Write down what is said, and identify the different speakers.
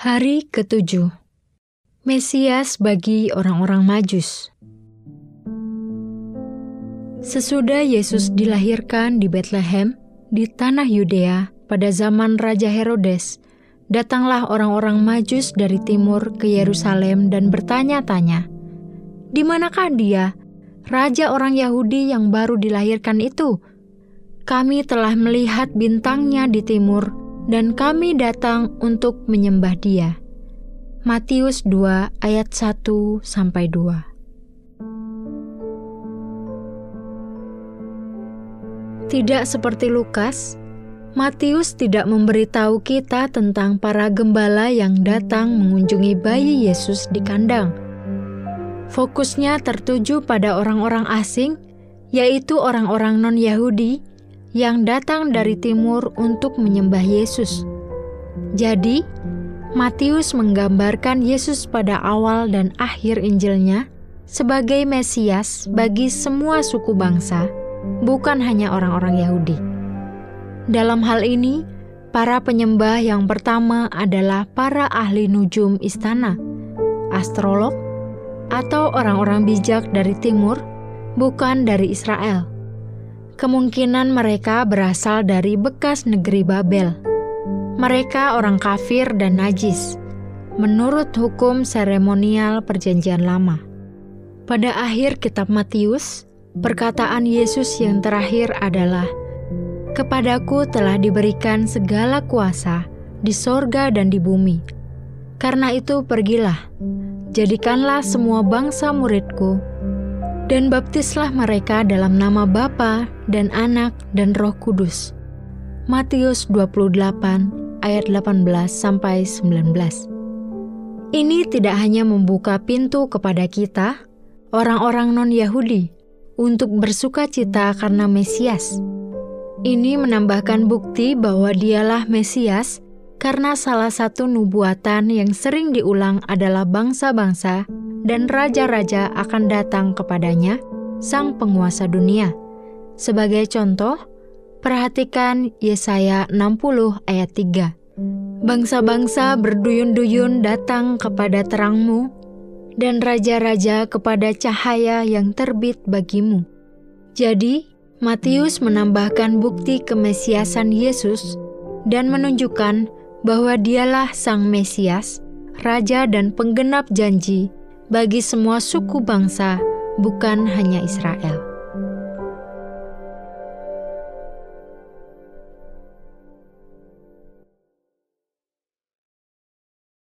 Speaker 1: Hari ketujuh Mesias bagi orang-orang Majus. Sesudah Yesus dilahirkan di Bethlehem, di tanah Yudea, pada zaman Raja Herodes, datanglah orang-orang Majus dari timur ke Yerusalem dan bertanya-tanya, "Di manakah dia, raja orang Yahudi yang baru dilahirkan itu? Kami telah melihat bintangnya di timur." Dan kami datang untuk menyembah Dia. Matius 2 ayat 1 sampai 2. Tidak seperti Lukas, Matius tidak memberitahu kita tentang para gembala yang datang mengunjungi bayi Yesus di kandang. Fokusnya tertuju pada orang-orang asing, yaitu orang-orang non-Yahudi yang datang dari timur untuk menyembah Yesus. Jadi, Matius menggambarkan Yesus pada awal dan akhir Injilnya sebagai Mesias bagi semua suku bangsa, bukan hanya orang-orang Yahudi. Dalam hal ini, para penyembah yang pertama adalah para ahli nujum istana, astrolog, atau orang-orang bijak dari timur, bukan dari Israel. Kemungkinan mereka berasal dari bekas negeri Babel. Mereka orang kafir dan najis, menurut hukum seremonial Perjanjian Lama. Pada akhir Kitab Matius, perkataan Yesus yang terakhir adalah, "Kepadaku telah diberikan segala kuasa di sorga dan di bumi. Karena itu, pergilah, jadikanlah semua bangsa muridku." Dan baptislah mereka dalam nama Bapa dan Anak dan Roh Kudus. Matius 28 ayat 18 sampai 19. Ini tidak hanya membuka pintu kepada kita, orang-orang non-Yahudi, untuk bersuka cita karena Mesias. Ini menambahkan bukti bahwa dialah Mesias karena salah satu nubuatan yang sering diulang adalah bangsa-bangsa dan raja-raja akan datang kepadanya, sang penguasa dunia. Sebagai contoh, perhatikan Yesaya 60 ayat 3. Bangsa-bangsa berduyun-duyun datang kepada terangmu, dan raja-raja kepada cahaya yang terbit bagimu. Jadi, Matius menambahkan bukti kemesiasan Yesus dan menunjukkan bahwa dialah Sang Mesias, Raja dan penggenap janji bagi semua suku bangsa, bukan hanya Israel.